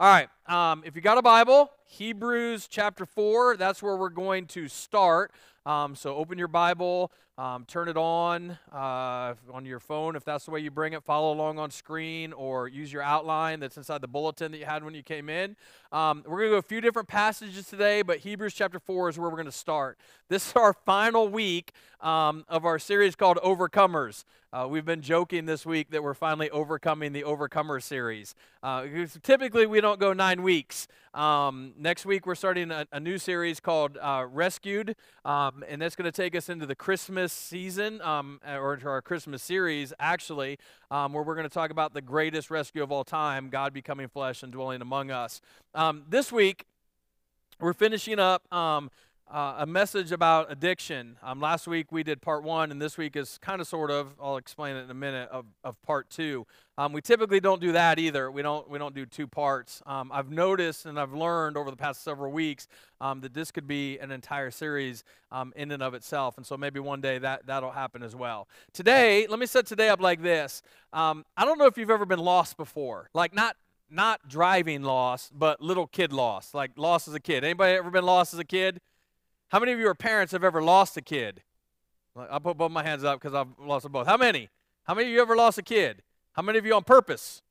All right. Um, if you got a Bible, Hebrews chapter 4, that's where we're going to start. Um, so open your Bible, um, turn it on uh, on your phone if that's the way you bring it. Follow along on screen or use your outline that's inside the bulletin that you had when you came in. Um, we're going to go a few different passages today, but Hebrews chapter 4 is where we're going to start. This is our final week um, of our series called Overcomers. Uh, we've been joking this week that we're finally overcoming the Overcomer series. Uh, typically, we don't go nine weeks. Um, next week, we're starting a, a new series called uh, Rescued, um, and that's going to take us into the Christmas season, um, or into our Christmas series, actually, um, where we're going to talk about the greatest rescue of all time God becoming flesh and dwelling among us. Um, this week, we're finishing up um, uh, a message about addiction. Um, last week we did part one, and this week is kind of sort of. I'll explain it in a minute of, of part two. Um, we typically don't do that either. We don't we don't do two parts. Um, I've noticed and I've learned over the past several weeks um, that this could be an entire series um, in and of itself, and so maybe one day that that'll happen as well. Today, let me set today up like this. Um, I don't know if you've ever been lost before, like not not driving lost, but little kid lost, like lost as a kid. Anybody ever been lost as a kid? How many of your parents have ever lost a kid? I'll put both my hands up because I've lost them both. How many? How many of you ever lost a kid? How many of you on purpose?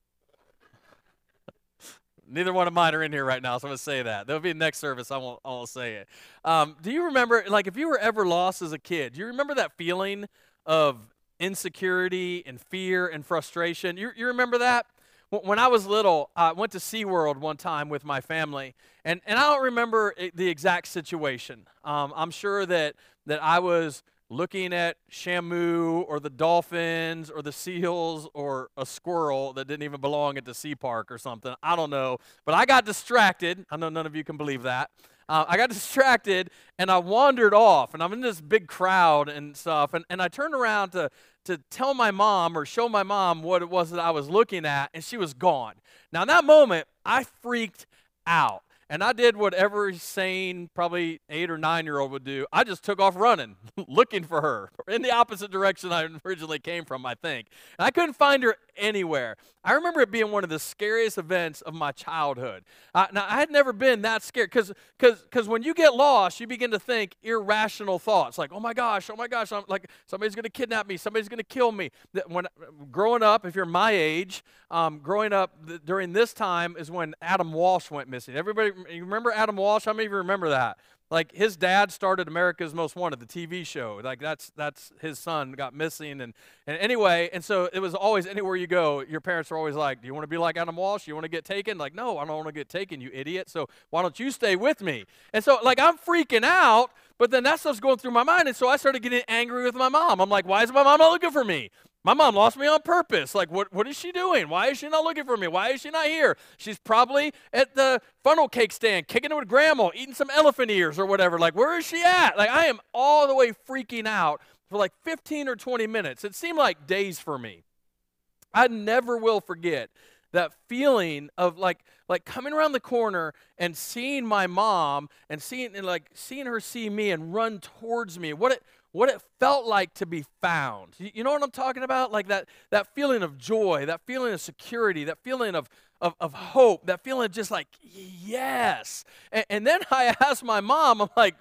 Neither one of mine are in here right now, so I'm going to say that. There'll be next service, I won't, I won't say it. Um, do you remember, like, if you were ever lost as a kid, do you remember that feeling of insecurity and fear and frustration? You, you remember that? When I was little, I went to SeaWorld one time with my family, and, and I don't remember the exact situation. Um, I'm sure that, that I was looking at Shamu or the dolphins or the seals or a squirrel that didn't even belong at the sea park or something. I don't know. But I got distracted. I know none of you can believe that. Uh, I got distracted and I wandered off, and I'm in this big crowd and stuff. And, and I turned around to, to tell my mom or show my mom what it was that I was looking at, and she was gone. Now, in that moment, I freaked out. And I did what every sane, probably eight or nine year old would do. I just took off running, looking for her in the opposite direction I originally came from, I think. And I couldn't find her anywhere. I remember it being one of the scariest events of my childhood. Uh, now, I had never been that scared because because when you get lost, you begin to think irrational thoughts like, oh my gosh, oh my gosh, I'm like somebody's going to kidnap me, somebody's going to kill me. When growing up, if you're my age, um, growing up th- during this time is when Adam Walsh went missing. Everybody, you remember Adam Walsh? How many of you remember that? Like his dad started America's Most Wanted, the TV show. Like that's that's his son got missing, and and anyway, and so it was always anywhere you go, your parents are always like, "Do you want to be like Adam Walsh? You want to get taken?" Like, no, I don't want to get taken, you idiot. So why don't you stay with me? And so like I'm freaking out, but then that stuff's going through my mind, and so I started getting angry with my mom. I'm like, why is my mom not looking for me? My mom lost me on purpose. Like, what, what is she doing? Why is she not looking for me? Why is she not here? She's probably at the funnel cake stand, kicking it with grandma, eating some elephant ears or whatever. Like, where is she at? Like, I am all the way freaking out for like 15 or 20 minutes. It seemed like days for me. I never will forget that feeling of like like coming around the corner and seeing my mom and seeing and like seeing her see me and run towards me what it what it felt like to be found. You know what I'm talking about? Like that, that feeling of joy, that feeling of security, that feeling of, of, of hope, that feeling of just like, yes. And, and, then I asked my mom, I'm like,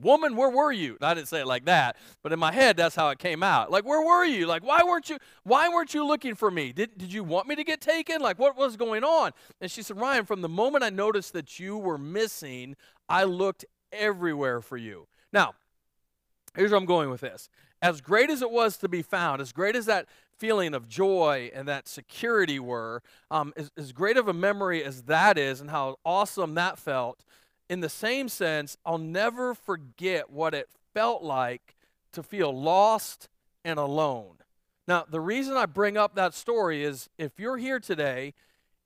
woman, where were you? I didn't say it like that, but in my head, that's how it came out. Like, where were you? Like, why weren't you, why weren't you looking for me? Did, did you want me to get taken? Like, what was going on? And she said, Ryan, from the moment I noticed that you were missing, I looked everywhere for you. Now, Here's where I'm going with this. As great as it was to be found, as great as that feeling of joy and that security were, um, as, as great of a memory as that is and how awesome that felt, in the same sense, I'll never forget what it felt like to feel lost and alone. Now, the reason I bring up that story is if you're here today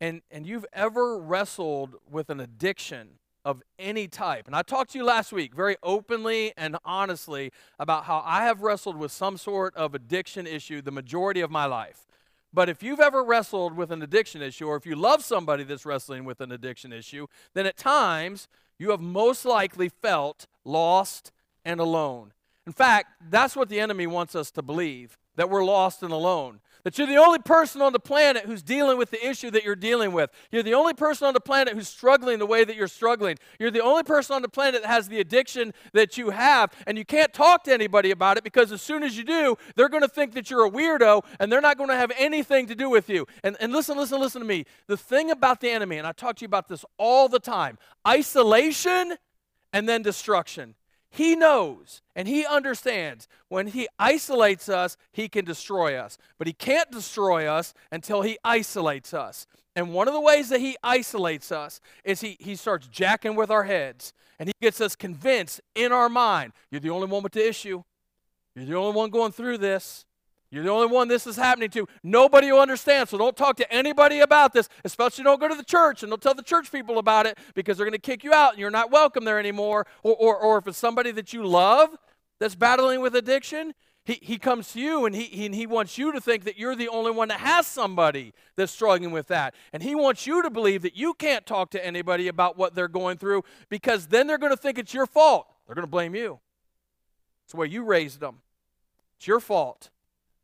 and, and you've ever wrestled with an addiction of any type. And I talked to you last week very openly and honestly about how I have wrestled with some sort of addiction issue the majority of my life. But if you've ever wrestled with an addiction issue, or if you love somebody that's wrestling with an addiction issue, then at times you have most likely felt lost and alone. In fact, that's what the enemy wants us to believe that we're lost and alone. That you're the only person on the planet who's dealing with the issue that you're dealing with. You're the only person on the planet who's struggling the way that you're struggling. You're the only person on the planet that has the addiction that you have, and you can't talk to anybody about it because as soon as you do, they're going to think that you're a weirdo and they're not going to have anything to do with you. And, and listen, listen, listen to me. The thing about the enemy, and I talk to you about this all the time isolation and then destruction. He knows and he understands when he isolates us, he can destroy us. But he can't destroy us until he isolates us. And one of the ways that he isolates us is he, he starts jacking with our heads and he gets us convinced in our mind you're the only one with the issue, you're the only one going through this. You're the only one this is happening to. Nobody will understand, so don't talk to anybody about this, especially don't go to the church and don't tell the church people about it because they're going to kick you out and you're not welcome there anymore. Or, or, or if it's somebody that you love that's battling with addiction, he, he comes to you and he, he, and he wants you to think that you're the only one that has somebody that's struggling with that. And he wants you to believe that you can't talk to anybody about what they're going through because then they're going to think it's your fault. They're going to blame you. It's the way you raised them, it's your fault.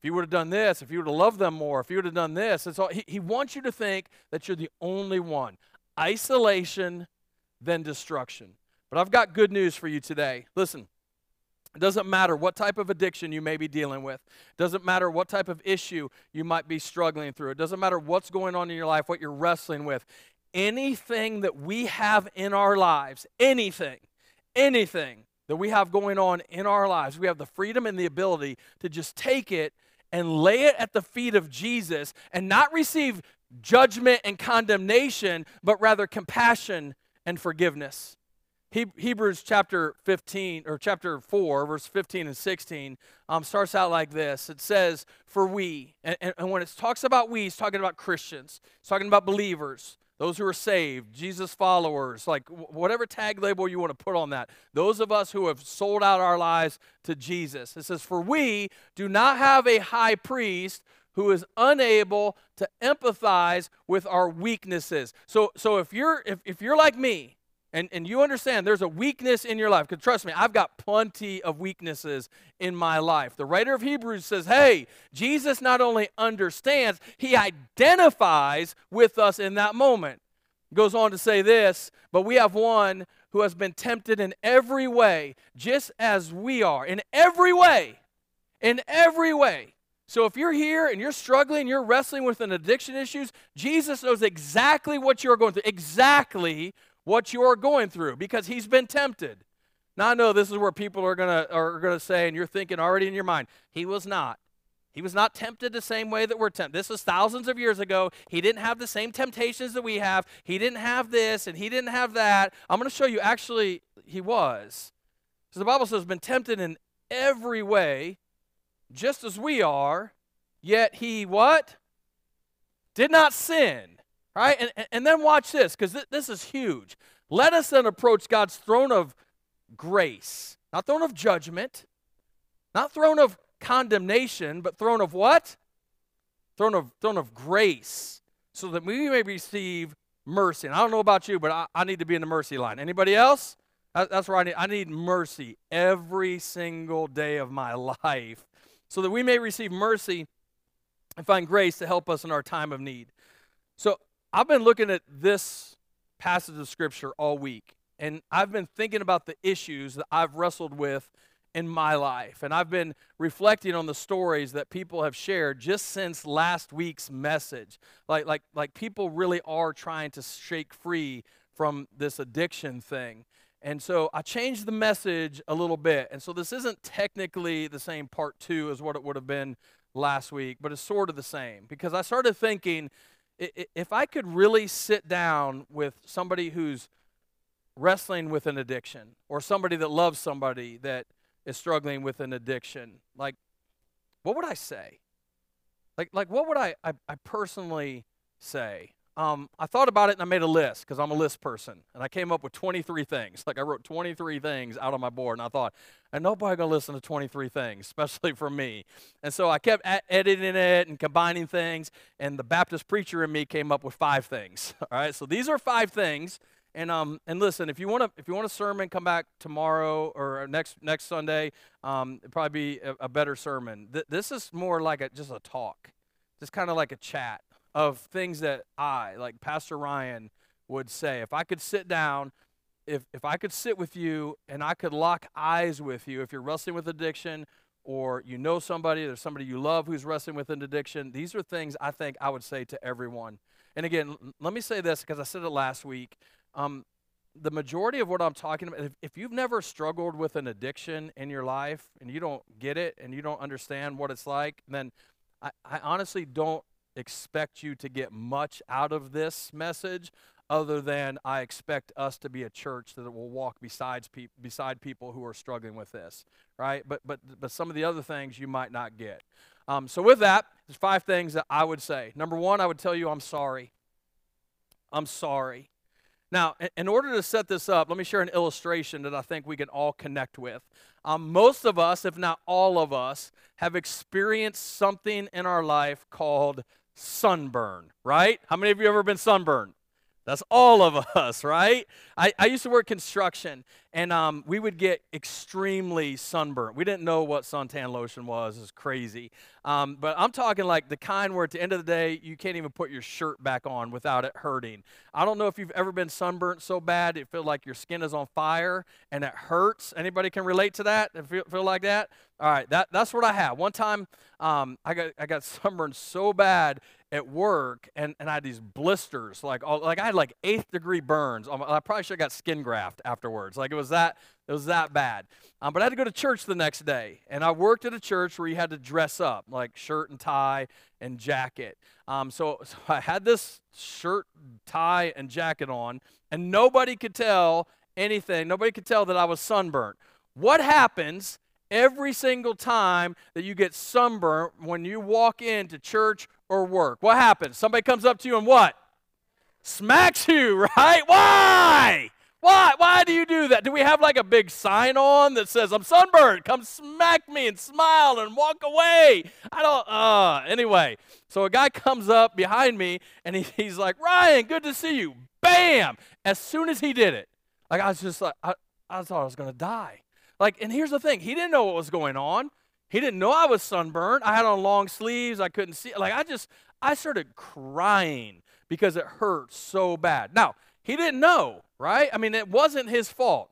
If you would have done this, if you would have loved them more, if you would have done this, it's all, he, he wants you to think that you're the only one. Isolation, then destruction. But I've got good news for you today. Listen, it doesn't matter what type of addiction you may be dealing with. It doesn't matter what type of issue you might be struggling through. It doesn't matter what's going on in your life, what you're wrestling with. Anything that we have in our lives, anything, anything that we have going on in our lives, we have the freedom and the ability to just take it and lay it at the feet of Jesus and not receive judgment and condemnation, but rather compassion and forgiveness. Hebrews chapter 15 or chapter 4, verse 15 and 16 um, starts out like this. It says, For we, and, and when it talks about we, it's talking about Christians, it's talking about believers those who are saved, Jesus followers, like whatever tag label you want to put on that, those of us who have sold out our lives to Jesus. It says, For we do not have a high priest who is unable to empathize with our weaknesses. So, so if you're if, if you're like me, and, and you understand there's a weakness in your life. Because trust me, I've got plenty of weaknesses in my life. The writer of Hebrews says, hey, Jesus not only understands, he identifies with us in that moment. Goes on to say this, but we have one who has been tempted in every way, just as we are. In every way. In every way. So if you're here and you're struggling, you're wrestling with an addiction issues, Jesus knows exactly what you're going through. Exactly what you're going through because he's been tempted. Now I know this is where people are gonna are gonna say, and you're thinking already in your mind, he was not. He was not tempted the same way that we're tempted. This was thousands of years ago. He didn't have the same temptations that we have. He didn't have this and he didn't have that. I'm going to show you actually he was. So the Bible says, been tempted in every way, just as we are, yet he what? Did not sin. Right? And, and then watch this, because th- this is huge. Let us then approach God's throne of grace, not throne of judgment, not throne of condemnation, but throne of what? Throne of throne of grace, so that we may receive mercy. And I don't know about you, but I, I need to be in the mercy line. Anybody else? That, that's where I need. I need mercy every single day of my life, so that we may receive mercy and find grace to help us in our time of need. So I've been looking at this passage of scripture all week, and I've been thinking about the issues that I've wrestled with in my life. And I've been reflecting on the stories that people have shared just since last week's message. Like, like, like people really are trying to shake free from this addiction thing. And so I changed the message a little bit. And so this isn't technically the same part two as what it would have been last week, but it's sort of the same. Because I started thinking if I could really sit down with somebody who's wrestling with an addiction or somebody that loves somebody that is struggling with an addiction, like, what would I say? Like, like what would I, I, I personally say? Um, I thought about it and I made a list because I'm a list person. And I came up with 23 things. Like I wrote 23 things out on my board. And I thought, and nobody going to listen to 23 things, especially for me. And so I kept a- editing it and combining things. And the Baptist preacher in me came up with five things. All right. So these are five things. And um and listen, if you want to if you want a sermon, come back tomorrow or next next Sunday. Um, it'll probably be a, a better sermon. Th- this is more like a just a talk, just kind of like a chat of things that I like Pastor Ryan would say. If I could sit down, if if I could sit with you and I could lock eyes with you, if you're wrestling with addiction or you know somebody, there's somebody you love who's wrestling with an addiction. These are things I think I would say to everyone. And again, let me say this because I said it last week. Um, the majority of what I'm talking about, if, if you've never struggled with an addiction in your life and you don't get it and you don't understand what it's like, then I, I honestly don't expect you to get much out of this message other than I expect us to be a church that will walk besides pe- beside people who are struggling with this, right? But but but some of the other things you might not get. Um, so with that, there's five things that I would say. Number one, I would tell you I'm sorry. I'm sorry. Now, in order to set this up, let me share an illustration that I think we can all connect with. Um, most of us, if not all of us, have experienced something in our life called sunburn, right? How many of you ever been sunburned? That's all of us, right? I, I used to work construction, and um, we would get extremely sunburnt. We didn't know what suntan lotion was. It's crazy. Um, but I'm talking like the kind where at the end of the day, you can't even put your shirt back on without it hurting. I don't know if you've ever been sunburnt so bad it feels like your skin is on fire and it hurts. Anybody can relate to that? Feel, feel like that? All right, that, that's what I had. One time, um, I, got, I got sunburned so bad at work and, and I had these blisters like all, like I had like eighth degree burns. I probably should have got skin graft afterwards. Like it was that it was that bad. Um, but I had to go to church the next day, and I worked at a church where you had to dress up like shirt and tie and jacket. Um, so, so I had this shirt, tie, and jacket on, and nobody could tell anything. Nobody could tell that I was sunburnt. What happens every single time that you get sunburnt when you walk into church or work. What happens? Somebody comes up to you and what? Smacks you, right? Why? Why? Why do you do that? Do we have like a big sign on that says, I'm sunburned, come smack me and smile and walk away? I don't, uh, anyway. So a guy comes up behind me and he, he's like, Ryan, good to see you. Bam! As soon as he did it, like I was just like, I, I thought I was going to die. Like, and here's the thing he didn't know what was going on. He didn't know I was sunburned. I had on long sleeves. I couldn't see. Like, I just, I started crying because it hurt so bad. Now, he didn't know, right? I mean, it wasn't his fault.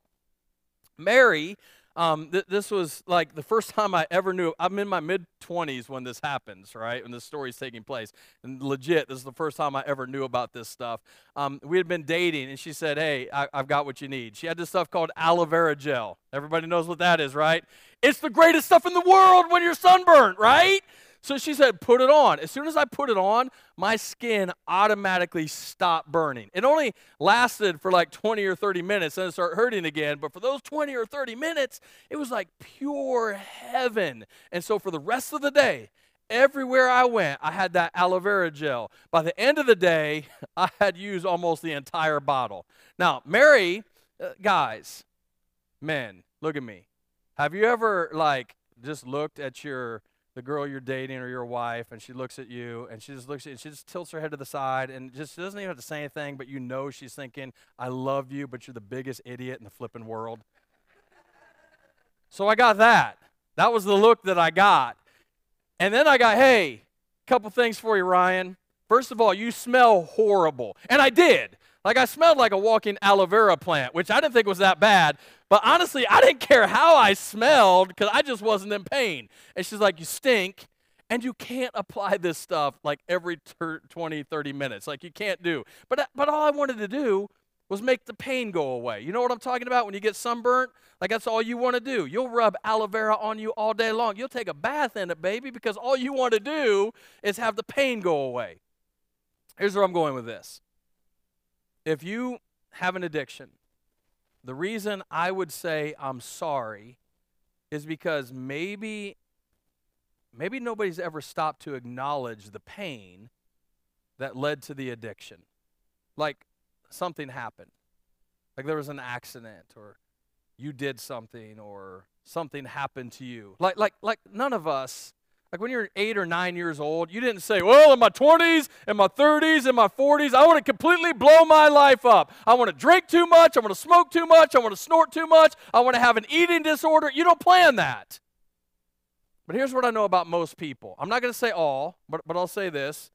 Mary, um, th- this was like the first time I ever knew. I'm in my mid 20s when this happens, right? When this story's taking place. And legit, this is the first time I ever knew about this stuff. Um, we had been dating, and she said, Hey, I- I've got what you need. She had this stuff called aloe vera gel. Everybody knows what that is, right? It's the greatest stuff in the world when you're sunburnt, right? So she said, put it on. As soon as I put it on, my skin automatically stopped burning. It only lasted for like 20 or 30 minutes and it started hurting again. But for those 20 or 30 minutes, it was like pure heaven. And so for the rest of the day, everywhere I went, I had that aloe vera gel. By the end of the day, I had used almost the entire bottle. Now, Mary, uh, guys, men, look at me. Have you ever like just looked at your the girl you're dating or your wife and she looks at you and she just looks at you she just tilts her head to the side and just doesn't even have to say anything but you know she's thinking I love you but you're the biggest idiot in the flipping world. so I got that. That was the look that I got. And then I got, hey, couple things for you, Ryan. First of all, you smell horrible. And I did. Like I smelled like a walking aloe vera plant, which I didn't think was that bad. But honestly, I didn't care how I smelled because I just wasn't in pain. And she's like, You stink. And you can't apply this stuff like every 20, 30 minutes. Like you can't do. But, uh, but all I wanted to do was make the pain go away. You know what I'm talking about when you get sunburnt? Like that's all you want to do. You'll rub aloe vera on you all day long. You'll take a bath in it, baby, because all you want to do is have the pain go away. Here's where I'm going with this. If you have an addiction, the reason I would say I'm sorry is because maybe maybe nobody's ever stopped to acknowledge the pain that led to the addiction. Like something happened. Like there was an accident or you did something or something happened to you. Like like like none of us Like when you're eight or nine years old, you didn't say, Well, in my 20s, in my 30s, in my 40s, I want to completely blow my life up. I want to drink too much. I want to smoke too much. I want to snort too much. I want to have an eating disorder. You don't plan that. But here's what I know about most people. I'm not going to say all, but, but I'll say this.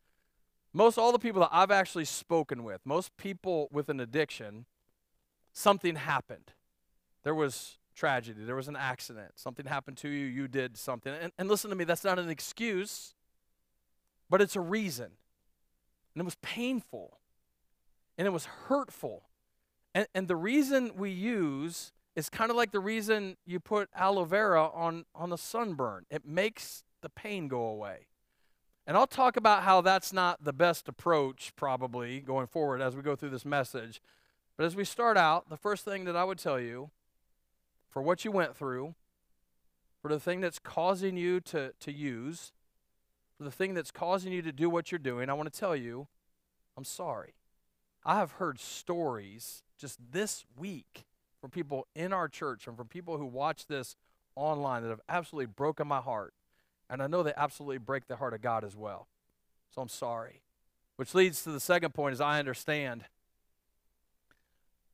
Most all the people that I've actually spoken with, most people with an addiction, something happened. There was tragedy, there was an accident, something happened to you, you did something. And, and listen to me, that's not an excuse, but it's a reason. And it was painful, and it was hurtful. And, and the reason we use is kind of like the reason you put aloe vera on, on a sunburn, it makes the pain go away. And I'll talk about how that's not the best approach, probably, going forward as we go through this message. But as we start out, the first thing that I would tell you for what you went through, for the thing that's causing you to, to use, for the thing that's causing you to do what you're doing, I want to tell you, I'm sorry. I have heard stories just this week from people in our church and from people who watch this online that have absolutely broken my heart. And I know they absolutely break the heart of God as well. So I'm sorry. Which leads to the second point is I understand.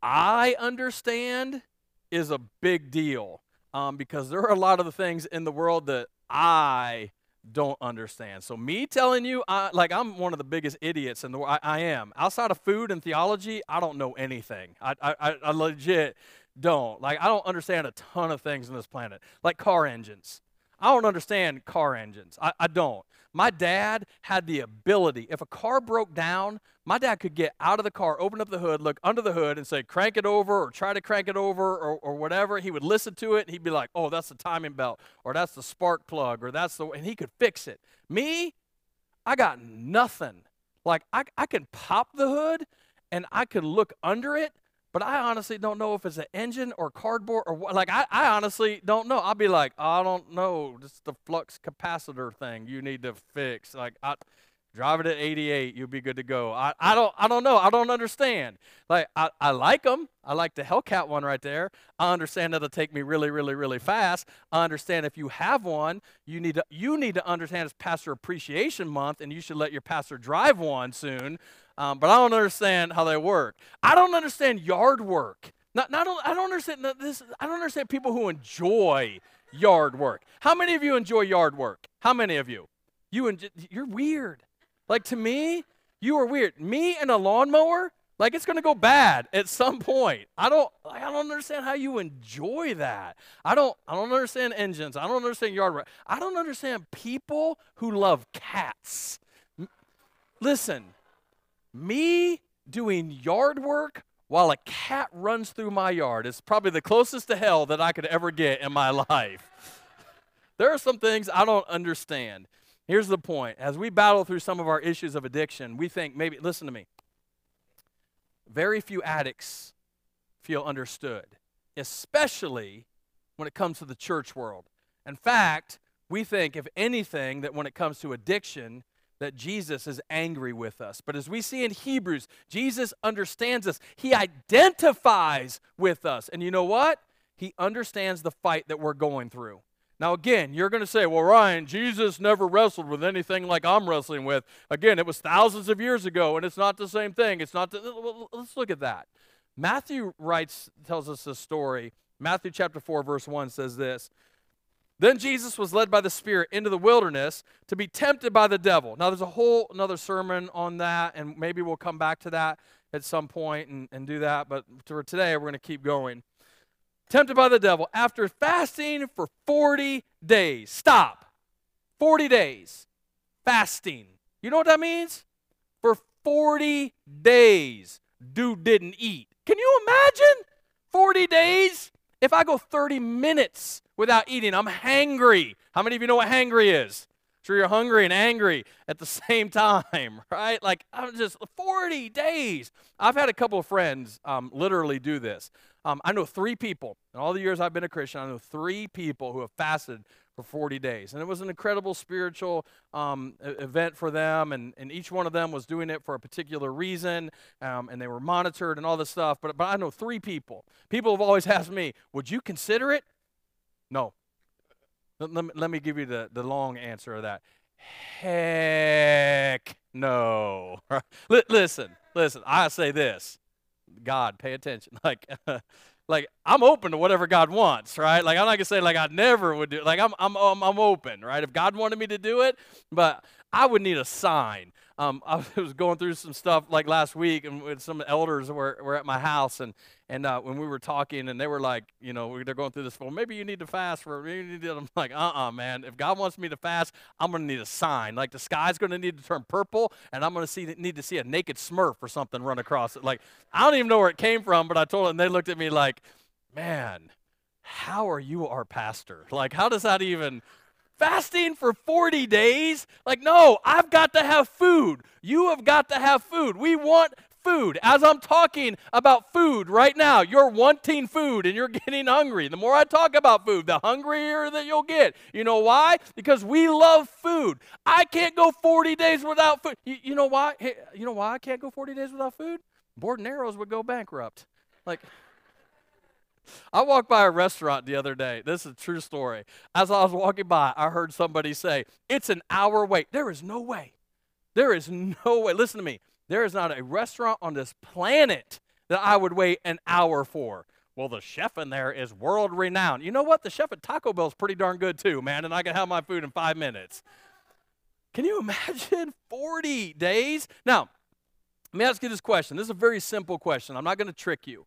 I understand is a big deal um, because there are a lot of the things in the world that I don't understand. So me telling you, I, like I'm one of the biggest idiots in the world. I, I am. Outside of food and theology, I don't know anything. I, I, I legit don't. Like I don't understand a ton of things in this planet, like car engines. I don't understand car engines. I, I don't. My dad had the ability, if a car broke down, my dad could get out of the car, open up the hood, look under the hood, and say, crank it over or try to crank it over or, or whatever. He would listen to it and he'd be like, oh, that's the timing belt or that's the spark plug or that's the, and he could fix it. Me, I got nothing. Like, I, I can pop the hood and I can look under it but I honestly don't know if it's an engine or cardboard or what. Like, I, I honestly don't know. I'll be like, I don't know. It's the flux capacitor thing you need to fix. Like, I drive it at 88, you'll be good to go. I, I don't I don't know. I don't understand. Like, I, I like them. I like the Hellcat one right there. I understand that'll take me really, really, really fast. I understand if you have one, you need to you need to understand it's Pastor Appreciation Month, and you should let your pastor drive one soon. Um, but I don't understand how they work. I don't understand yard work. Not, not, I don't understand this. I don't understand people who enjoy yard work. How many of you enjoy yard work? How many of you? You enjoy, you're weird. Like to me, you are weird. Me and a lawnmower, like it's gonna go bad at some point. I don't. I don't understand how you enjoy that. I don't. I don't understand engines. I don't understand yard work. I don't understand people who love cats. Listen, me doing yard work while a cat runs through my yard is probably the closest to hell that I could ever get in my life. there are some things I don't understand. Here's the point as we battle through some of our issues of addiction, we think maybe, listen to me, very few addicts feel understood, especially when it comes to the church world. In fact, we think, if anything, that when it comes to addiction, that Jesus is angry with us. But as we see in Hebrews, Jesus understands us. He identifies with us. And you know what? He understands the fight that we're going through. Now, again, you're going to say, well, Ryan, Jesus never wrestled with anything like I'm wrestling with. Again, it was thousands of years ago, and it's not the same thing. It's not. The, let's look at that. Matthew writes, tells us this story. Matthew chapter 4, verse 1 says this then Jesus was led by the Spirit into the wilderness to be tempted by the devil. Now, there's a whole another sermon on that, and maybe we'll come back to that at some point and, and do that. But for today, we're going to keep going. Tempted by the devil after fasting for 40 days. Stop. 40 days. Fasting. You know what that means? For 40 days, dude didn't eat. Can you imagine? 40 days? If I go 30 minutes without eating, I'm hangry. How many of you know what hangry is? Sure, you're hungry and angry at the same time, right? Like, I'm just 40 days. I've had a couple of friends um, literally do this. Um, I know three people, in all the years I've been a Christian, I know three people who have fasted for 40 days. And it was an incredible spiritual um, event for them, and, and each one of them was doing it for a particular reason, um, and they were monitored and all this stuff. But, but I know three people. People have always asked me, Would you consider it? No. Let, let, me, let me give you the, the long answer of that. Heck no. listen, listen, I say this. God, pay attention. Like, like I'm open to whatever God wants, right? Like I'm not gonna say like I never would do. Like I'm I'm I'm, I'm open, right? If God wanted me to do it, but I would need a sign. Um, I was going through some stuff like last week, and with some elders were, were at my house, and and uh, when we were talking, and they were like, you know, they're going through this. Well, maybe you need to fast for. Maybe you need to, I'm like, uh-uh, man. If God wants me to fast, I'm gonna need a sign. Like the sky's gonna need to turn purple, and I'm gonna see need to see a naked Smurf or something run across it. Like I don't even know where it came from, but I told them, and they looked at me like, man, how are you our pastor? Like, how does that even? Fasting for 40 days? Like, no, I've got to have food. You have got to have food. We want food. As I'm talking about food right now, you're wanting food and you're getting hungry. The more I talk about food, the hungrier that you'll get. You know why? Because we love food. I can't go 40 days without food. You, you know why? Hey, you know why I can't go 40 days without food? Arrows would go bankrupt. Like, I walked by a restaurant the other day. This is a true story. As I was walking by, I heard somebody say, It's an hour wait. There is no way. There is no way. Listen to me. There is not a restaurant on this planet that I would wait an hour for. Well, the chef in there is world renowned. You know what? The chef at Taco Bell is pretty darn good too, man, and I can have my food in five minutes. Can you imagine 40 days? Now, let me ask you this question. This is a very simple question. I'm not going to trick you.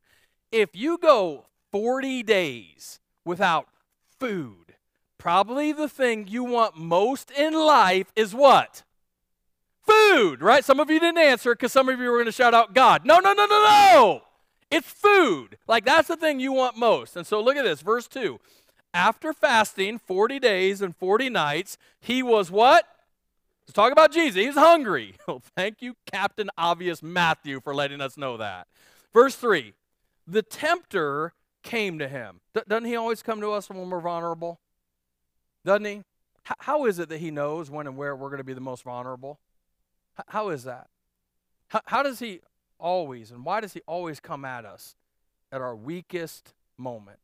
If you go 40 days without food, probably the thing you want most in life is what? Food, right? Some of you didn't answer because some of you were going to shout out God. No, no, no, no, no. It's food. Like that's the thing you want most. And so look at this, verse 2. After fasting 40 days and 40 nights, he was what? Let's talk about Jesus. He was hungry. Oh, thank you, Captain Obvious Matthew, for letting us know that. Verse 3 The tempter came to him. D- doesn't he always come to us when we're vulnerable? Doesn't he? H- how is it that he knows when and where we're going to be the most vulnerable? H- how is that? H- how does he always, and why does he always come at us at our weakest moment?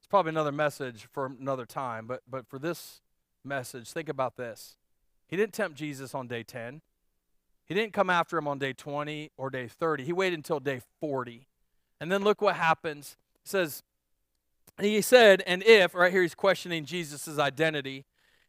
It's probably another message for another time, but, but for this message, think about this. He didn't tempt Jesus on day 10. He didn't come after him on day 20 or day 30. He waited until day 40. And then look what happens says, he said, and if, right here he's questioning Jesus' identity,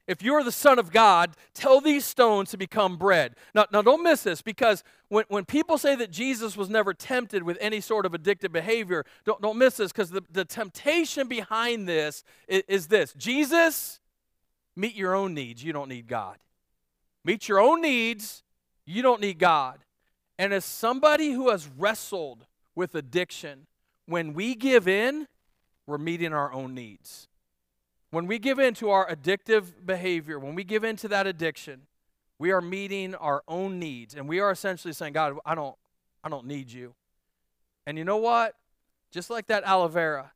if you're the Son of God, tell these stones to become bread. Now, now don't miss this because when, when people say that Jesus was never tempted with any sort of addictive behavior, don't, don't miss this because the, the temptation behind this is, is this Jesus, meet your own needs. You don't need God. Meet your own needs. You don't need God. And as somebody who has wrestled with addiction, when we give in, we're meeting our own needs. When we give in to our addictive behavior, when we give in to that addiction, we are meeting our own needs. And we are essentially saying, God, I don't, I don't need you. And you know what? Just like that aloe vera,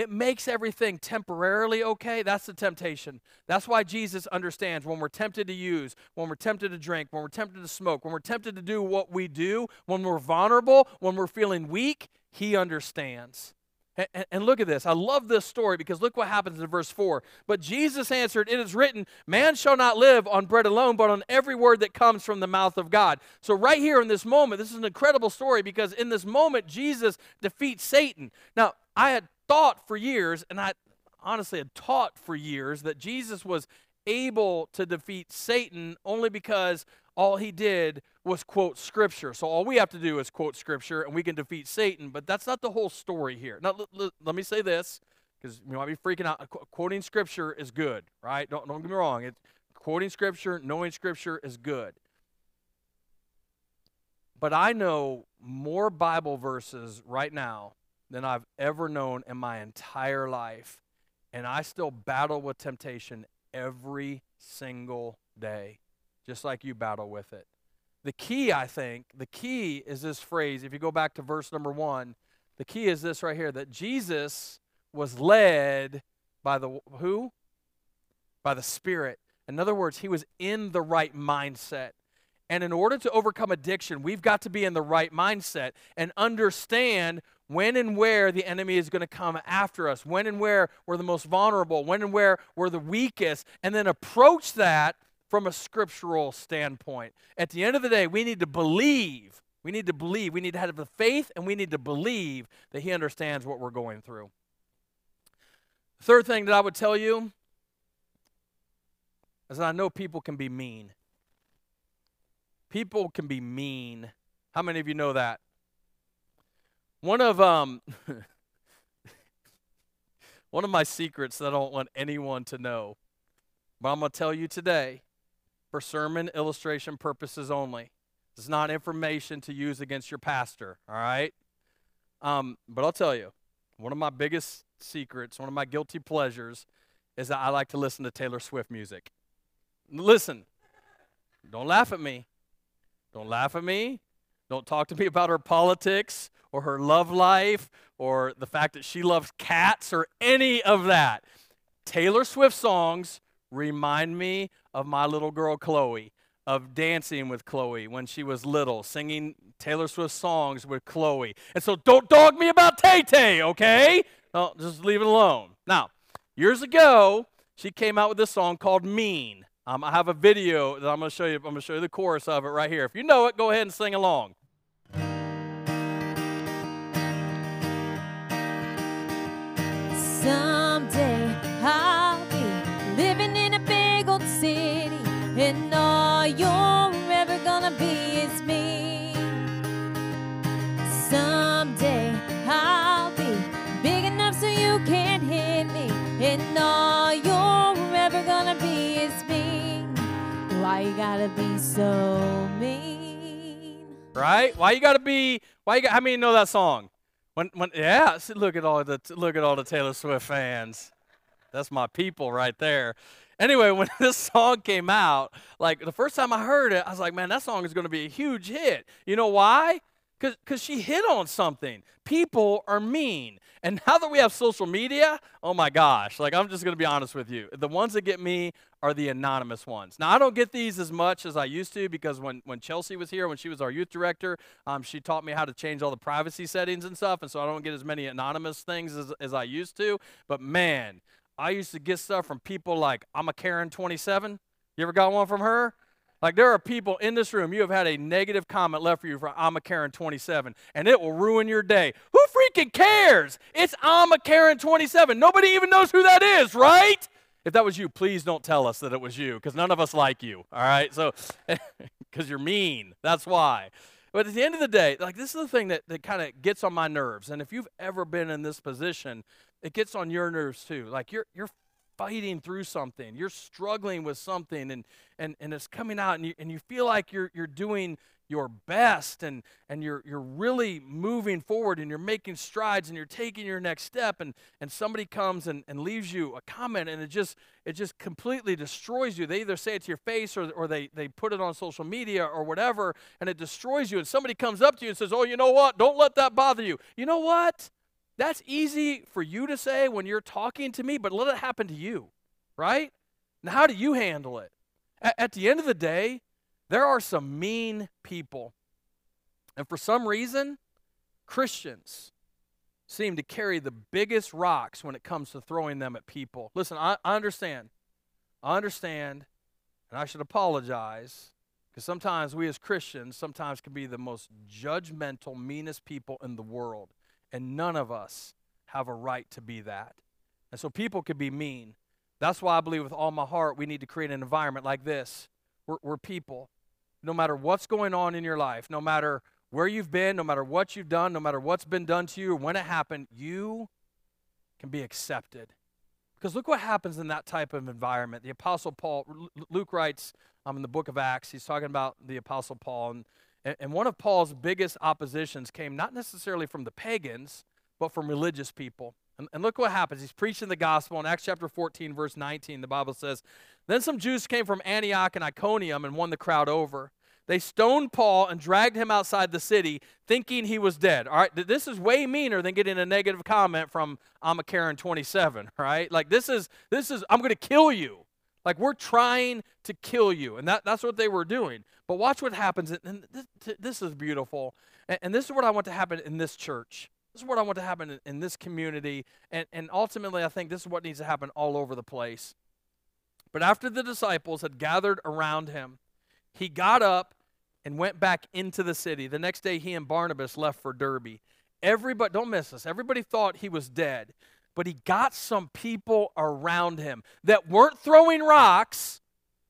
it makes everything temporarily okay. That's the temptation. That's why Jesus understands when we're tempted to use, when we're tempted to drink, when we're tempted to smoke, when we're tempted to do what we do, when we're vulnerable, when we're feeling weak, he understands. And, look at this. I love this story because look what happens in verse 4. But Jesus answered, It is written, Man shall not live on bread alone, but on every word that comes from the mouth of God. So, right here in this moment, this is an incredible story because in this moment, Jesus defeats Satan. Now, I had thought for years, and I honestly had taught for years, that Jesus was able to defeat Satan only because all he did was quote scripture. So all we have to do is quote scripture and we can defeat Satan, but that's not the whole story here. Now, l- l- let me say this because you might be freaking out. Qu- quoting scripture is good, right? Don't, don't get me wrong. It's, quoting scripture, knowing scripture is good. But I know more Bible verses right now than I've ever known in my entire life. And I still battle with temptation every single day just like you battle with it. The key, I think, the key is this phrase. If you go back to verse number one, the key is this right here that Jesus was led by the who? By the Spirit. In other words, he was in the right mindset. And in order to overcome addiction, we've got to be in the right mindset and understand when and where the enemy is going to come after us, when and where we're the most vulnerable, when and where we're the weakest, and then approach that from a scriptural standpoint. At the end of the day, we need to believe. We need to believe. We need to have the faith and we need to believe that He understands what we're going through. Third thing that I would tell you is that I know people can be mean. People can be mean. How many of you know that? One of um one of my secrets that I don't want anyone to know, but I'm to tell you today for sermon illustration purposes only. It's not information to use against your pastor, all right? Um, but I'll tell you, one of my biggest secrets, one of my guilty pleasures, is that I like to listen to Taylor Swift music. Listen, don't laugh at me. Don't laugh at me. Don't talk to me about her politics or her love life or the fact that she loves cats or any of that. Taylor Swift songs remind me of my little girl Chloe, of dancing with Chloe when she was little, singing Taylor Swift songs with Chloe. And so don't dog me about Tay Tay, okay? No, just leave it alone. Now, years ago, she came out with this song called Mean. Um, I have a video that I'm going to show you. I'm going to show you the chorus of it right here. If you know it, go ahead and sing along. Someday I'll be living in a big old city, and all you're ever gonna be is me. Someday I'll be big enough so you can't hit me, and all you're ever gonna be is me. Why you gotta be so mean? Right? Why you got to be? Why you got? How many know that song? When, when, yeah. See, look at all the look at all the Taylor Swift fans. That's my people right there. Anyway, when this song came out, like the first time I heard it, I was like, man, that song is going to be a huge hit. You know why? Because she hit on something. People are mean. And now that we have social media, oh my gosh, like I'm just going to be honest with you. The ones that get me are the anonymous ones. Now, I don't get these as much as I used to because when, when Chelsea was here, when she was our youth director, um, she taught me how to change all the privacy settings and stuff. And so I don't get as many anonymous things as, as I used to. But man, I used to get stuff from people like I'm a Karen 27. You ever got one from her? Like there are people in this room, you have had a negative comment left for you from I'm a Karen 27, and it will ruin your day. Who freaking cares? It's I'm a Karen 27. Nobody even knows who that is, right? If that was you, please don't tell us that it was you, because none of us like you. All right, so because you're mean, that's why. But at the end of the day, like this is the thing that, that kind of gets on my nerves. And if you've ever been in this position, it gets on your nerves too. Like you're you're fighting through something. You're struggling with something and, and, and it's coming out and you, and you feel like you're, you're doing your best and, and you're, you're really moving forward and you're making strides and you're taking your next step and, and somebody comes and, and leaves you a comment and it just, it just completely destroys you. They either say it to your face or, or they, they put it on social media or whatever and it destroys you. And somebody comes up to you and says, oh, you know what? Don't let that bother you. You know what? That's easy for you to say when you're talking to me, but let it happen to you, right? Now, how do you handle it? At, at the end of the day, there are some mean people. And for some reason, Christians seem to carry the biggest rocks when it comes to throwing them at people. Listen, I, I understand. I understand, and I should apologize because sometimes we as Christians sometimes can be the most judgmental, meanest people in the world. And none of us have a right to be that. And so people can be mean. That's why I believe with all my heart we need to create an environment like this We're people, no matter what's going on in your life, no matter where you've been, no matter what you've done, no matter what's been done to you or when it happened, you can be accepted. Because look what happens in that type of environment. The Apostle Paul, Luke writes um, in the book of Acts, he's talking about the Apostle Paul, and and, one of Paul's biggest oppositions came not necessarily from the pagans, but from religious people. And, and, look what happens. He's preaching the gospel in Acts chapter 14, verse 19. The Bible says, Then some Jews came from Antioch and Iconium and won the crowd over. They stoned Paul and dragged him outside the city, thinking he was dead. All right, this is way meaner than getting a negative comment from I'm a Karen 27. Right, like this is this is I'm going to kill you. Like we're trying to kill you. And that, that's what they were doing. But watch what happens. And this, this is beautiful. And, and this is what I want to happen in this church. This is what I want to happen in, in this community. And, and ultimately, I think this is what needs to happen all over the place. But after the disciples had gathered around him, he got up and went back into the city. The next day, he and Barnabas left for Derbe. Everybody, don't miss this, everybody thought he was dead, but he got some people around him that weren't throwing rocks,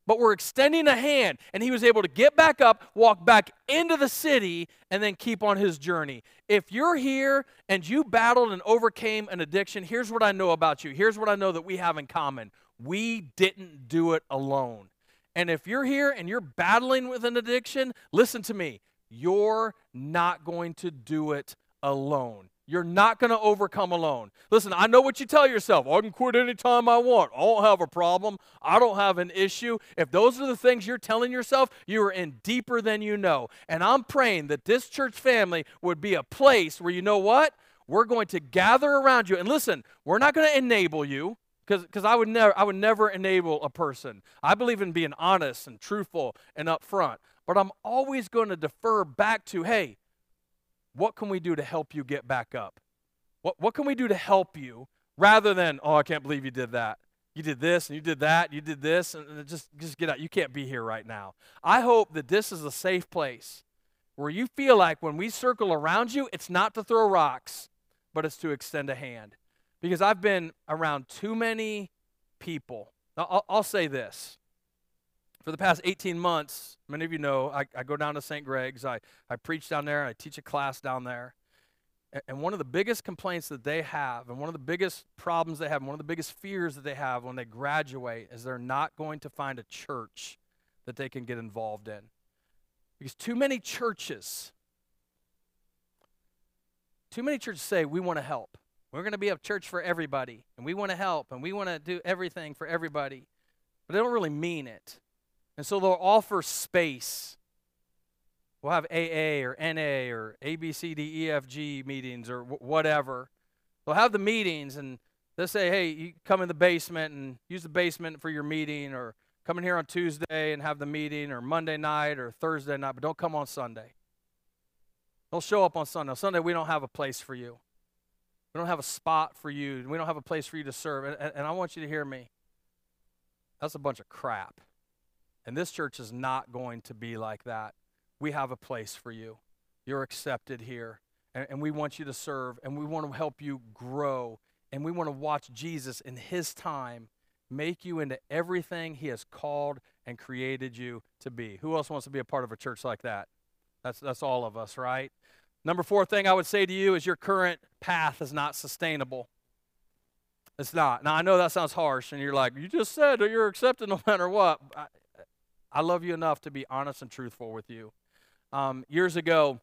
but were extending a hand. And he was able to get back up, walk back into the city, and then keep on his journey. If you're here and you battled and overcame an addiction, here's what I know about you. Here's what I know that we have in common we didn't do it alone. And if you're here and you're battling with an addiction, listen to me. You're not going to do it alone. You're not going to overcome alone. Listen, I know what you tell yourself. I can quit anytime I want. I don't have a problem. I don't have an issue. If those are the things you're telling yourself, you are in deeper than you know. And I'm praying that this church family would be a place where you know what? We're going to gather around you. And listen, we're not going to enable you because I would never I would never enable a person. I believe in being honest and truthful and upfront. But I'm always going to defer back to, hey, what can we do to help you get back up? What, what can we do to help you rather than, oh, I can't believe you did that. You did this and you did that, you did this, and just, just get out. You can't be here right now. I hope that this is a safe place where you feel like when we circle around you, it's not to throw rocks, but it's to extend a hand. Because I've been around too many people. I'll, I'll say this for the past 18 months, many of you know, I, I go down to St. Greg's. I, I preach down there. I teach a class down there. And, and one of the biggest complaints that they have, and one of the biggest problems they have, and one of the biggest fears that they have when they graduate is they're not going to find a church that they can get involved in. Because too many churches, too many churches say, we want to help. We're going to be a church for everybody, and we want to help, and we want to do everything for everybody. But they don't really mean it. And so they'll offer space. We'll have AA or NA or ABCDEFG meetings or whatever. They'll have the meetings and they'll say, hey, you come in the basement and use the basement for your meeting or come in here on Tuesday and have the meeting or Monday night or Thursday night, but don't come on Sunday. They'll show up on Sunday. Sunday, we don't have a place for you. We don't have a spot for you. We don't have a place for you to serve. And, and I want you to hear me. That's a bunch of crap. And this church is not going to be like that. We have a place for you. You're accepted here. And, and we want you to serve, and we want to help you grow. And we want to watch Jesus in his time make you into everything he has called and created you to be. Who else wants to be a part of a church like that? That's, that's all of us, right? Number four thing I would say to you is your current path is not sustainable. It's not. Now, I know that sounds harsh, and you're like, you just said that you're accepted no matter what. I, love you enough to be honest and truthful with you. Um, years ago,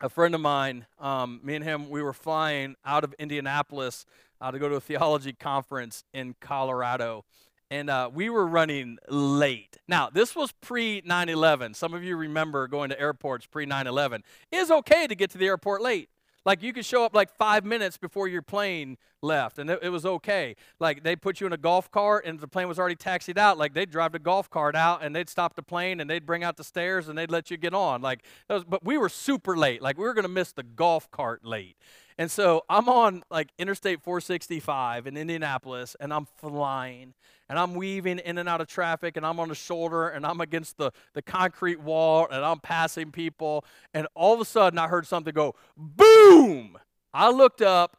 a friend of mine, um, me and him, we were flying out of Indianapolis uh, to go to a theology conference in Colorado. And uh, we were running late. Now, this was pre 9 11. Some of you remember going to airports pre 9 11. It is okay to get to the airport late. Like you could show up like five minutes before your plane left, and it, it, was okay. Like they put you in a golf cart, and the plane was already taxied out. Like they'd drive the golf cart out, and they'd stop the plane, and they'd bring out the stairs, and they'd let you get on. Like, was, but we were super late. Like we were gonna miss the golf cart late. And so I'm on like Interstate 465 in Indianapolis, and I'm flying and I'm weaving in and out of traffic and I'm on the shoulder and I'm against the, the concrete wall and I'm passing people. And all of a sudden I heard something go boom. I looked up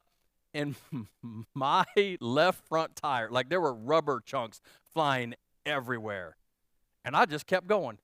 and my left front tire, like there were rubber chunks flying everywhere. And I just kept going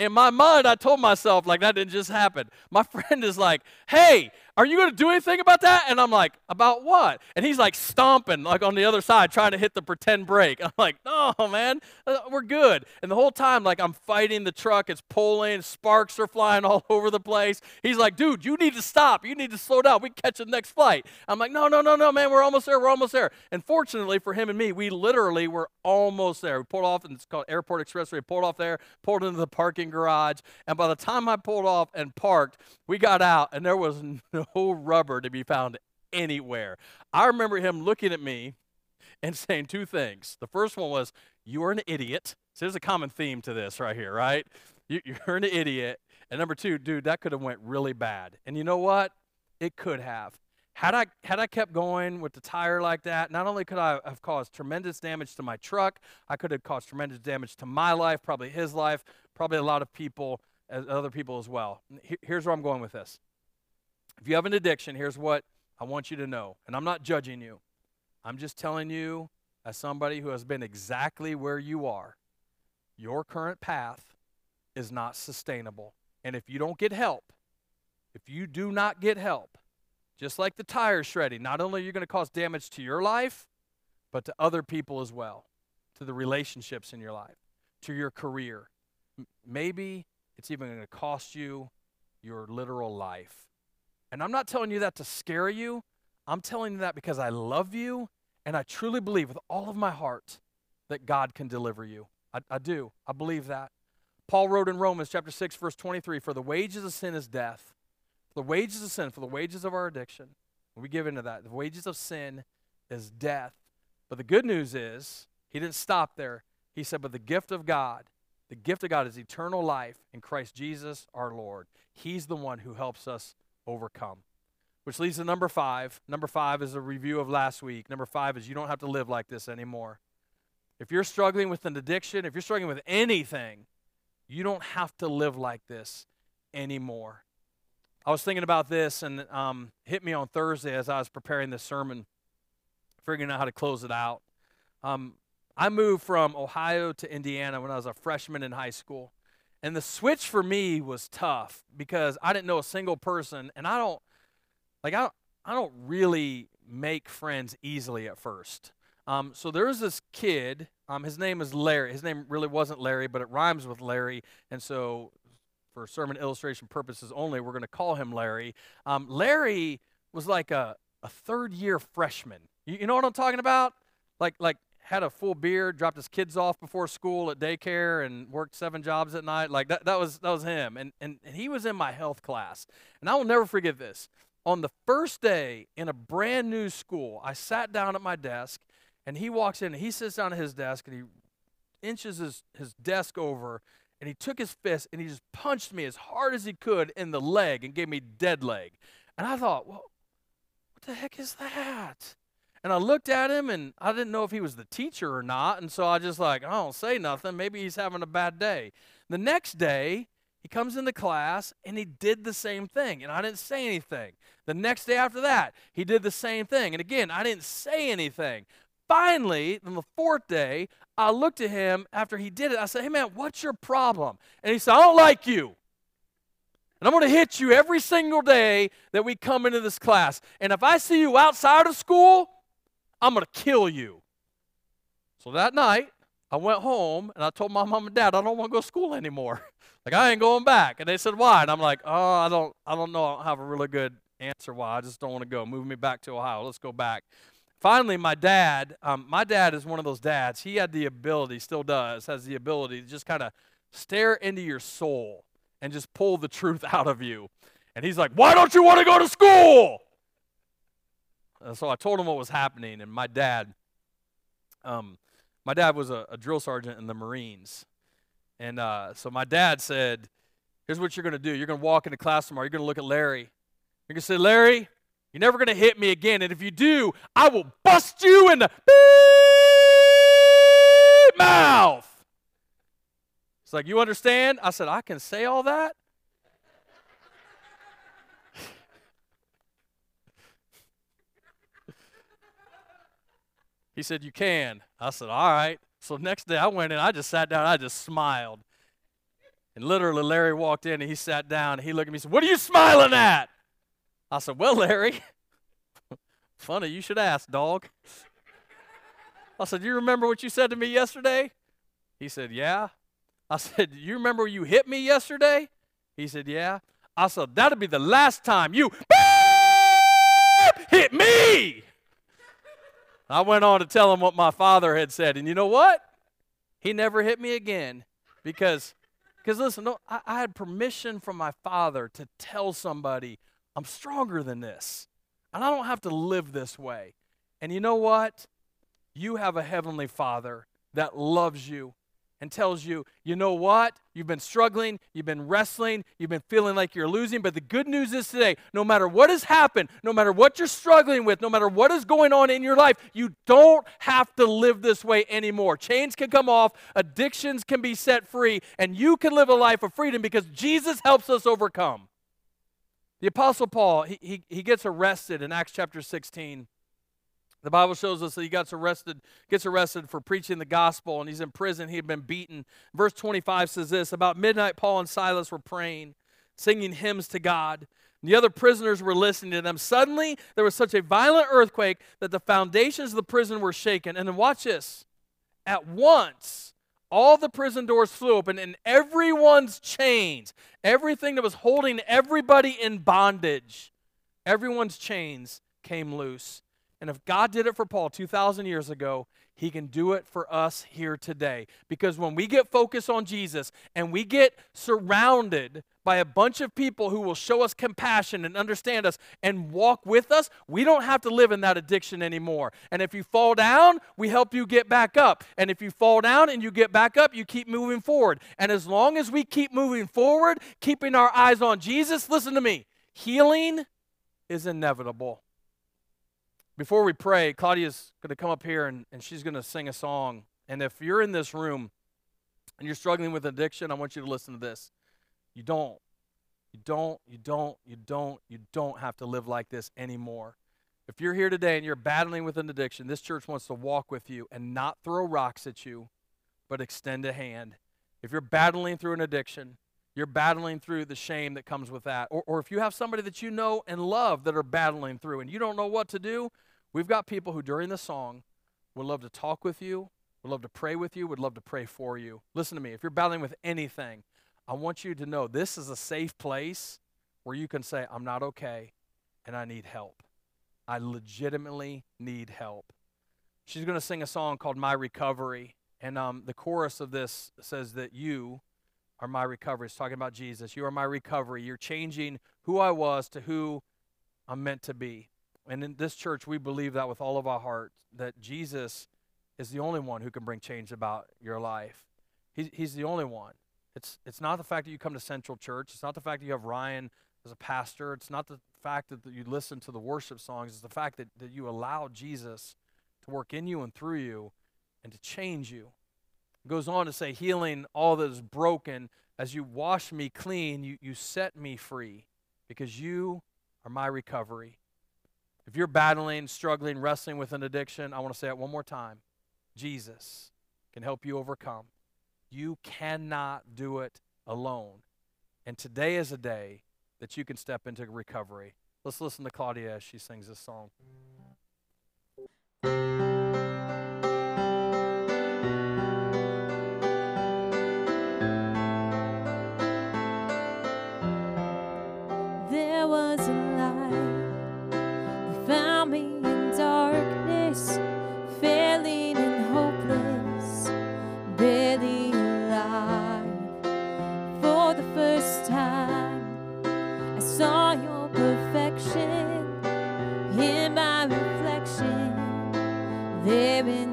in my mind, I told myself, like, that didn't just happen. My friend is like, hey, are you going to do anything about that? And I'm like, about what? And he's like stomping, like on the other side, trying to hit the pretend brake. I'm like, no, man, uh, we're good. And the whole time, like, I'm fighting the truck. It's pulling, sparks are flying all over the place. He's like, dude, you need to stop. You need to slow down. We catch the next flight. I'm like, no, no, no, no, man, we're almost there. We're almost there. And fortunately for him and me, we literally were almost there. We pulled off, and it's called Airport Expressway. We pulled off there, pulled into the parking garage. And by the time I pulled off and parked, we got out, and there was no no rubber to be found anywhere. I remember him looking at me and saying two things. The first one was, You're an idiot. So there's a common theme to this right here, right? You, are an idiot. And number two, dude, that could have went really bad. And you know what? It could have. Had I had I kept going with the tire like that, not only could I have caused tremendous damage to my truck, I could have caused tremendous damage to my life, probably his life, probably a lot of people, uh, other people as well. Here's where I'm going with this. If you have an addiction, here's what I want you to know, and I'm not judging you. I'm just telling you, as somebody who has been exactly where you are, your current path is not sustainable. And if you don't get help, if you do not get help, just like the tire shredding, not only are you going to cause damage to your life, but to other people as well, to the relationships in your life, to your career. Maybe it's even going to cost you your literal life. And I'm not telling you that to scare you. I'm telling you that because I love you and I truly believe with all of my heart that God can deliver you. I, I do. I believe that. Paul wrote in Romans chapter 6, verse 23 For the wages of sin is death. The wages of sin, for the wages of our addiction, we give into that. The wages of sin is death. But the good news is, he didn't stop there. He said, But the gift of God, the gift of God is eternal life in Christ Jesus our Lord. He's the one who helps us overcome. Which leads to number five. Number five is a review of last week. Number five is you don't have to live like this anymore. If you're struggling with an addiction, if you're struggling with anything, you don't have to live like this anymore. I was thinking about this and um, hit me on Thursday as I was preparing this sermon, figuring out how to close it out. Um, I moved from Ohio to Indiana when I was a freshman in high school. And the switch for me was tough because I didn't know a single person and I don't like I don't, I don't really make friends easily at first. Um, so there was this kid um, his name is Larry. His name really wasn't Larry, but it rhymes with Larry. And so, for sermon illustration purposes only, we're going to call him Larry. Um, Larry was like a, a third year freshman. You, you know what I'm talking about? Like, like had a full beard, dropped his kids off before school at daycare, and worked seven jobs at night. Like that, that was that was him. And, and and he was in my health class. And I will never forget this. On the first day in a brand new school, I sat down at my desk and he walks in and he sits down at his desk and he inches his, his desk over and he took his fist and he just punched me as hard as he could in the leg and gave me dead leg. And I thought, well, what the heck is that? And I looked at him and I didn't know if he was the teacher or not. And so I just like, I don't say nothing. Maybe he's having a bad day. The next day, he comes into class and he did the same thing. And I didn't say anything. The next day after that, he did the same thing. And again, I didn't say anything finally, on the fourth day, I looked at him after he did it. I said, Hey, man, what's your problem? And he said, I don't like you. And I'm going to hit you every single day that we come into this class. And if I see you outside of school, I'm going to kill you. So that night, I went home and I told my mom and dad, I don't want to go to school anymore. like I ain't going back. And they said, Why? And I'm like, Oh, I don't I don't know. I don't have a really good answer why. I just don't want to go. Move me back to Ohio. Let's go back. Finally, my dad, um, my dad is one of those dads. He had the ability, still does, has the ability to just kind of stare into your soul and just pull the truth out of you. And he's like, Why don't you want to go to school? So I told him what was happening, and my dad, um, my dad was a, a drill sergeant in the Marines. And uh, so my dad said, Here's what you're going to do. You're going to walk into class tomorrow. You're going to look at Larry. You're going to say, Larry, you're never going to hit me again. And if you do, I will bust you in the mouth. It's like, you understand? I said, I can say all that? He said, You can. I said, All right. So next day I went in, I just sat down, I just smiled. And literally, Larry walked in and he sat down and he looked at me and said, What are you smiling at? I said, Well, Larry, funny, you should ask, dog. I said, You remember what you said to me yesterday? He said, Yeah. I said, You remember you hit me yesterday? He said, Yeah. I said, That'll be the last time you hit me. I went on to tell him what my father had said. And you know what? He never hit me again because, because listen, no, I, I had permission from my father to tell somebody I'm stronger than this. And I don't have to live this way. And you know what? You have a heavenly Father that loves you and tells you, you know what? You've been struggling, you've been wrestling, you've been feeling like you're losing. But the good news is today, no matter what has happened, no matter what you're struggling with, no matter what is going on in your life, you don't have to live this way anymore. Chains can come off, addictions can be set free, and you can live a life of freedom because Jesus helps us overcome. The Apostle Paul, he, he, he gets arrested in Acts chapter 16. The Bible shows us that he gets arrested, gets arrested for preaching the gospel, and he's in prison. He had been beaten. Verse 25 says this About midnight, Paul and Silas were praying, singing hymns to God. The other prisoners were listening to them. Suddenly, there was such a violent earthquake that the foundations of the prison were shaken. And then, watch this. At once, all the prison doors flew open, and everyone's chains, everything that was holding everybody in bondage, everyone's chains came loose. And if God did it for Paul 2,000 years ago, he can do it for us here today. Because when we get focused on Jesus and we get surrounded by a bunch of people who will show us compassion and understand us and walk with us, we don't have to live in that addiction anymore. And if you fall down, we help you get back up. And if you fall down and you get back up, you keep moving forward. And as long as we keep moving forward, keeping our eyes on Jesus, listen to me, healing is inevitable. Before we pray, Claudia's going to come up here and, and she's going to sing a song. And if you're in this room and you're struggling with addiction, I want you to listen to this. You don't, you don't, you don't, you don't, you don't have to live like this anymore. If you're here today and you're battling with an addiction, this church wants to walk with you and not throw rocks at you, but extend a hand. If you're battling through an addiction, you're battling through the shame that comes with that. Or, or if you have somebody that you know and love that are battling through and you don't know what to do, We've got people who during the song would love to talk with you, would love to pray with you, would love to pray for you. Listen to me. If you're battling with anything, I want you to know this is a safe place where you can say, I'm not okay and I need help. I legitimately need help. She's going to sing a song called My Recovery. And um, the chorus of this says that you are my recovery. It's talking about Jesus. You are my recovery. You're changing who I was to who I'm meant to be. And in this church, we believe that with all of our heart, that Jesus is the only one who can bring change about your life. He, he's the only one. It's, it's not the fact that you come to Central Church. It's not the fact that you have Ryan as a pastor. It's not the fact that you listen to the worship songs. It's the fact that, that you allow Jesus to work in you and through you and to change you. It goes on to say, healing all that is broken. As you wash me clean, you, you set me free because you are my recovery. If you're battling, struggling, wrestling with an addiction, I want to say it one more time. Jesus can help you overcome. You cannot do it alone. And today is a day that you can step into recovery. Let's listen to Claudia as she sings this song.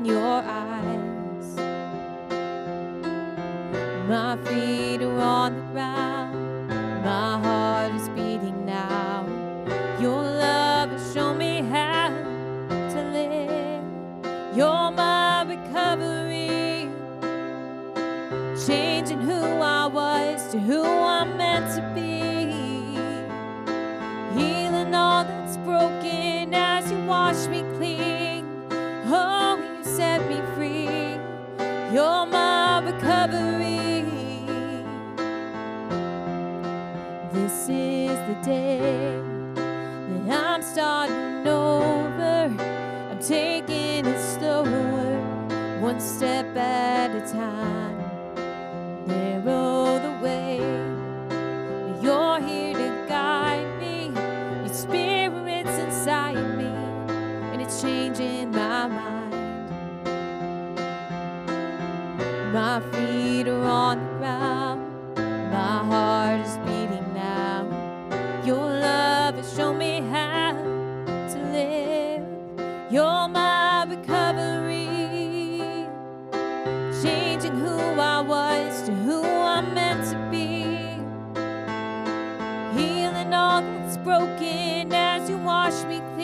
You're on the ground, my heart is beating now. You're love, show me how to live. Your my recovery, changing who I step broken as you wash me clean.